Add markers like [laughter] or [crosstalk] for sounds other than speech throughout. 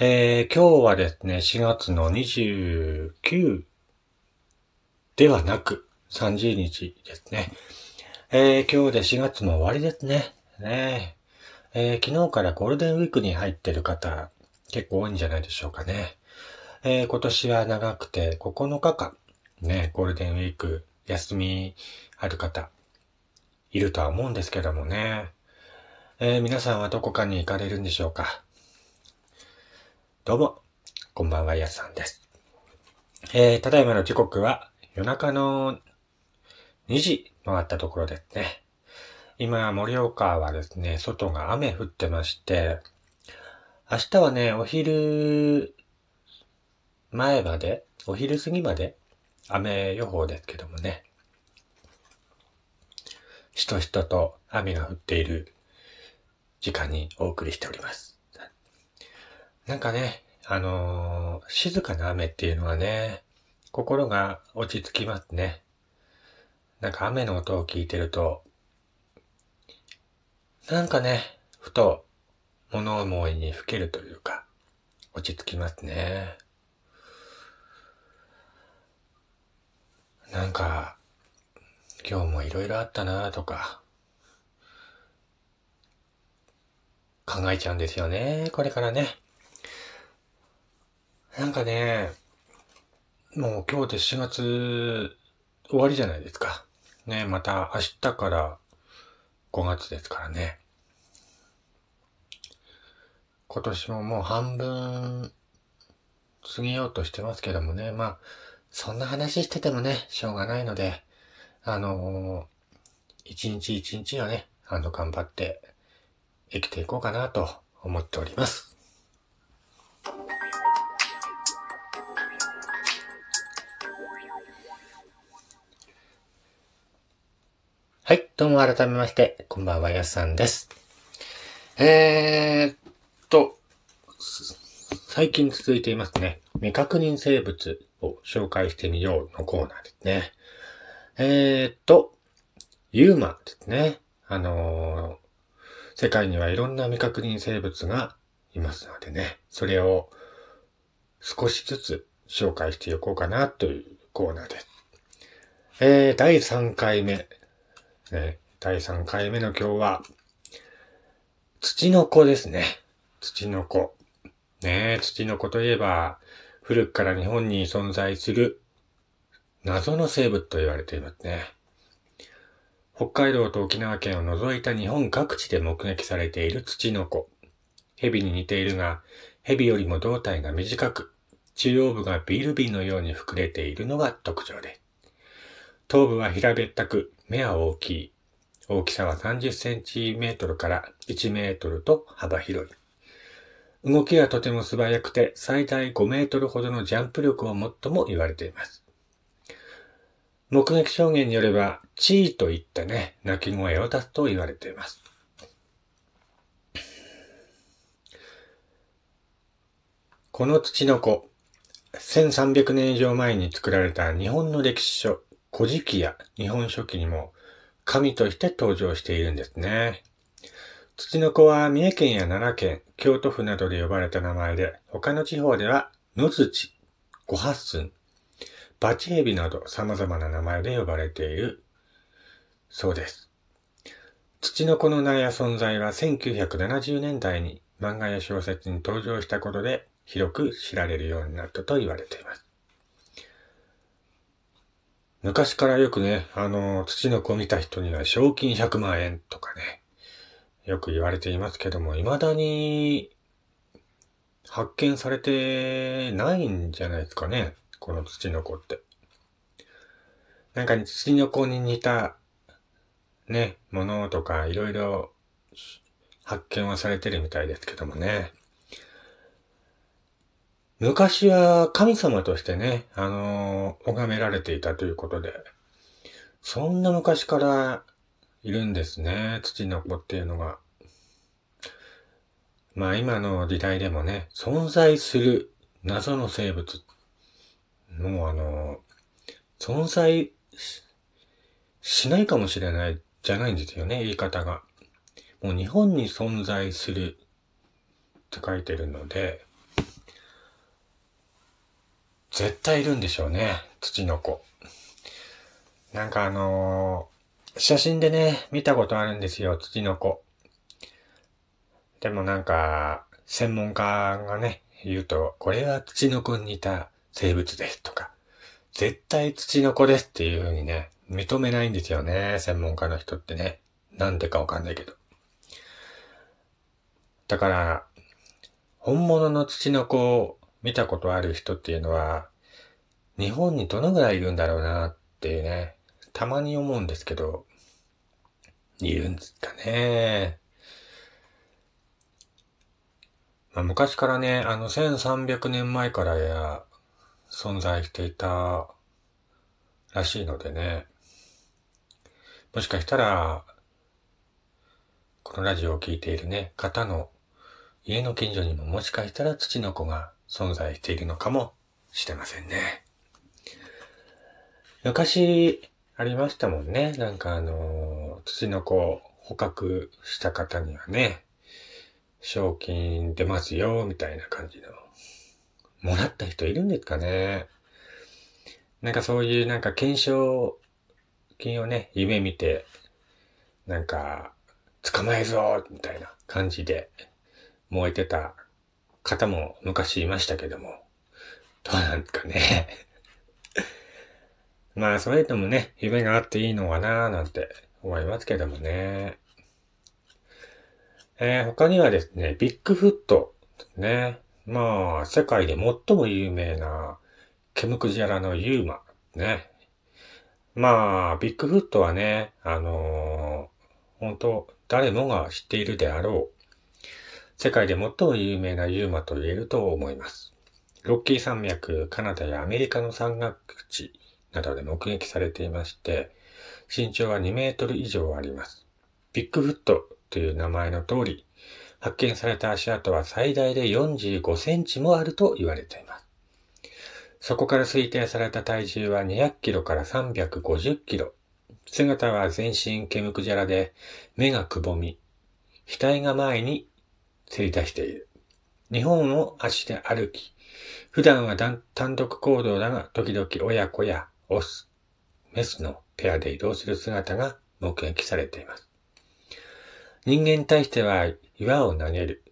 えー、今日はですね、4月の29ではなく、30日ですね。えー、今日で4月も終わりですね。ねえー、昨日からゴールデンウィークに入ってる方、結構多いんじゃないでしょうかね。えー、今年は長くて9日間、ね、ゴールデンウィーク休みある方、いるとは思うんですけどもね。えー、皆さんはどこかに行かれるんでしょうか？どうも、こんばんは、やすさんです。えー、ただいまの時刻は夜中の2時回ったところですね。今、盛岡はですね、外が雨降ってまして、明日はね、お昼前まで、お昼過ぎまで雨予報ですけどもね。しとしとと雨が降っている時間にお送りしております。なんかね、あのー、静かな雨っていうのはね、心が落ち着きますね。なんか雨の音を聞いてると、なんかね、ふと物思いにふけるというか、落ち着きますね。なんか、今日もいろいろあったなとか、考えちゃうんですよね、これからね。なんかね、もう今日で4月終わりじゃないですか。ね、また明日から5月ですからね。今年ももう半分過ぎようとしてますけどもね。まあ、そんな話しててもね、しょうがないので、あのー、一日一日はね、あの、頑張って生きていこうかなと思っております。はい、どうも改めまして、こんばんは、やすさんです。えー、っと、最近続いていますね、未確認生物を紹介してみようのコーナーですね。えー、っと、ユーマですね。あのー、世界にはいろんな未確認生物がいますのでね、それを少しずつ紹介していこうかなというコーナーです。えー、第3回目ね、第3回目の今日は、土の子ですね。土の子。ね土の子といえば、古くから日本に存在する謎の生物と言われていますね。北海道と沖縄県を除いた日本各地で目撃されている土の子。蛇に似ているが、蛇よりも胴体が短く、中央部がビール瓶のように膨れているのが特徴です。頭部は平べったく、目は大きい。大きさは30センチメートルから1メートルと幅広い。動きがとても素早くて最大5メートルほどのジャンプ力を持っとも言われています。目撃証言によれば、チーといったね、鳴き声を出すと言われています。この土の子、1300年以上前に作られた日本の歴史書、古事記や日本書紀にも神として登場しているんですね。土の子は三重県や奈良県、京都府などで呼ばれた名前で、他の地方では野土、五八寸、バチヘビなど様々な名前で呼ばれているそうです。土の子の名や存在は1970年代に漫画や小説に登場したことで広く知られるようになったと言われています。昔からよくね、あの、土の子を見た人には賞金100万円とかね、よく言われていますけども、未だに発見されてないんじゃないですかね、この土の子って。なんか土の子に似たね、ものとかいろいろ発見はされてるみたいですけどもね。昔は神様としてね、あのー、拝められていたということで、そんな昔からいるんですね、土の子っていうのが。まあ今の時代でもね、存在する謎の生物。もうあのー、存在しないかもしれないじゃないんですよね、言い方が。もう日本に存在するって書いてるので、絶対いるんでしょうね。土の子。なんかあのー、写真でね、見たことあるんですよ、土の子。でもなんか、専門家がね、言うと、これは土の子に似た生物ですとか、絶対土の子ですっていう風にね、認めないんですよね、専門家の人ってね。なんでかわかんないけど。だから、本物の土の子を見たことある人っていうのは、日本にどのぐらいいるんだろうなっていうね、たまに思うんですけど、いるんですかね。まあ、昔からね、あの1300年前からや存在していたらしいのでね、もしかしたら、このラジオを聴いているね、方の家の近所にももしかしたら土の子が存在しているのかもしれませんね。昔、ありましたもんね。なんかあの、土の子を捕獲した方にはね、賞金出ますよ、みたいな感じの。もらった人いるんですかねなんかそういうなんか検証金をね、夢見て、なんか、捕まえぞみたいな感じで燃えてた方も昔いましたけども、どうなんすかね [laughs] まあ、それでもね、夢があっていいのかなーなんて思いますけどもね。えー、他にはですね、ビッグフットね。まあ、世界で最も有名な、ケムクジャラのユーマ。ね。まあ、ビッグフットはね、あのー、本当誰もが知っているであろう。世界で最も有名なユーマと言えると思います。ロッキー山脈、カナダやアメリカの山岳地などで目撃されていまして、身長は2メートル以上あります。ビッグフットという名前の通り、発見された足跡は最大で45センチもあると言われています。そこから推定された体重は200キロから350キロ。姿は全身毛むくじゃらで、目がくぼみ、額が前にせり出している。日本を足で歩き、普段は単独行動だが、時々親子やオス、メスのペアで移動する姿が目撃されています。人間に対しては岩を投げる、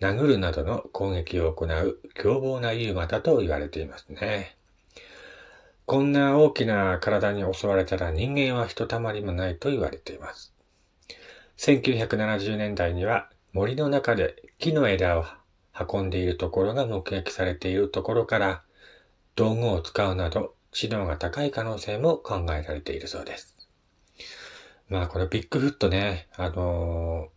殴るなどの攻撃を行う凶暴なユーマだと言われていますね。こんな大きな体に襲われたら人間はひとたまりもないと言われています。1970年代には森の中で木の枝を運んでいるところが目撃されているところから道具を使うなど知能が高い可能性も考えられているそうです。まあこれビッグフットね、あの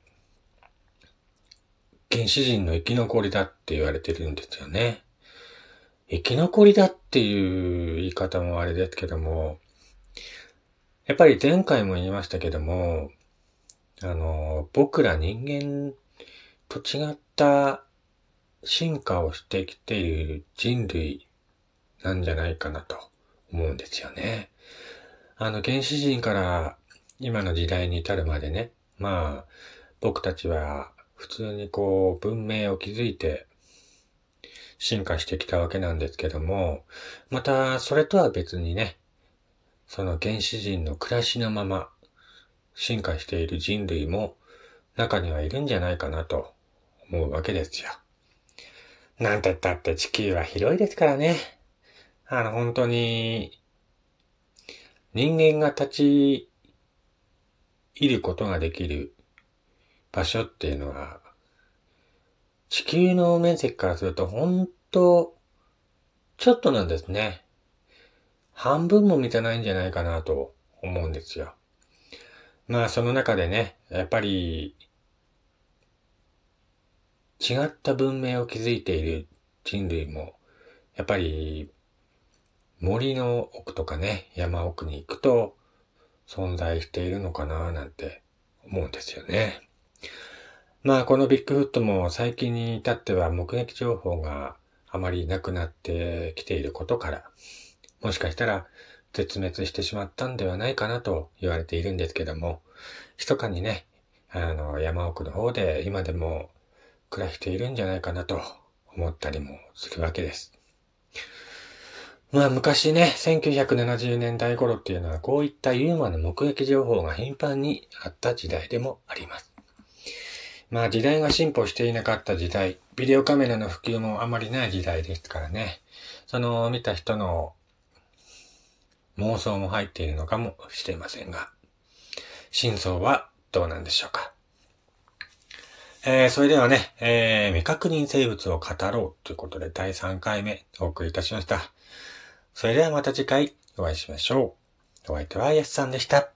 ー、原始人の生き残りだって言われてるんですよね。生き残りだっていう言い方もあれですけども、やっぱり前回も言いましたけども、あの、僕ら人間と違った進化をしてきている人類なんじゃないかなと思うんですよね。あの、原始人から今の時代に至るまでね、まあ、僕たちは普通にこう文明を築いて進化してきたわけなんですけども、またそれとは別にね、その原始人の暮らしのまま進化している人類も中にはいるんじゃないかなと思うわけですよ。なんて言ったって地球は広いですからね。あの本当に人間が立ちいることができる場所っていうのは、地球の面積からすると本当、ちょっとなんですね。半分も満たないんじゃないかなと思うんですよ。まあその中でね、やっぱり、違った文明を築いている人類も、やっぱり、森の奥とかね、山奥に行くと、存在しているのかななんて思うんですよね。まあこのビッグフットも最近に至っては目撃情報があまりなくなってきていることから、もしかしたら絶滅してしまったんではないかなと言われているんですけども、密かにね、あの山奥の方で今でも暮らしているんじゃないかなと思ったりもするわけです。まあ昔ね、1970年代頃っていうのはこういったユーマの目撃情報が頻繁にあった時代でもあります。まあ時代が進歩していなかった時代、ビデオカメラの普及もあまりない時代ですからね。その見た人の妄想も入っているのかもしれませんが、真相はどうなんでしょうか。えー、それではね、えー、未確認生物を語ろうということで第3回目お送りいたしました。それではまた次回お会いしましょう。お相手はイエスさんでした。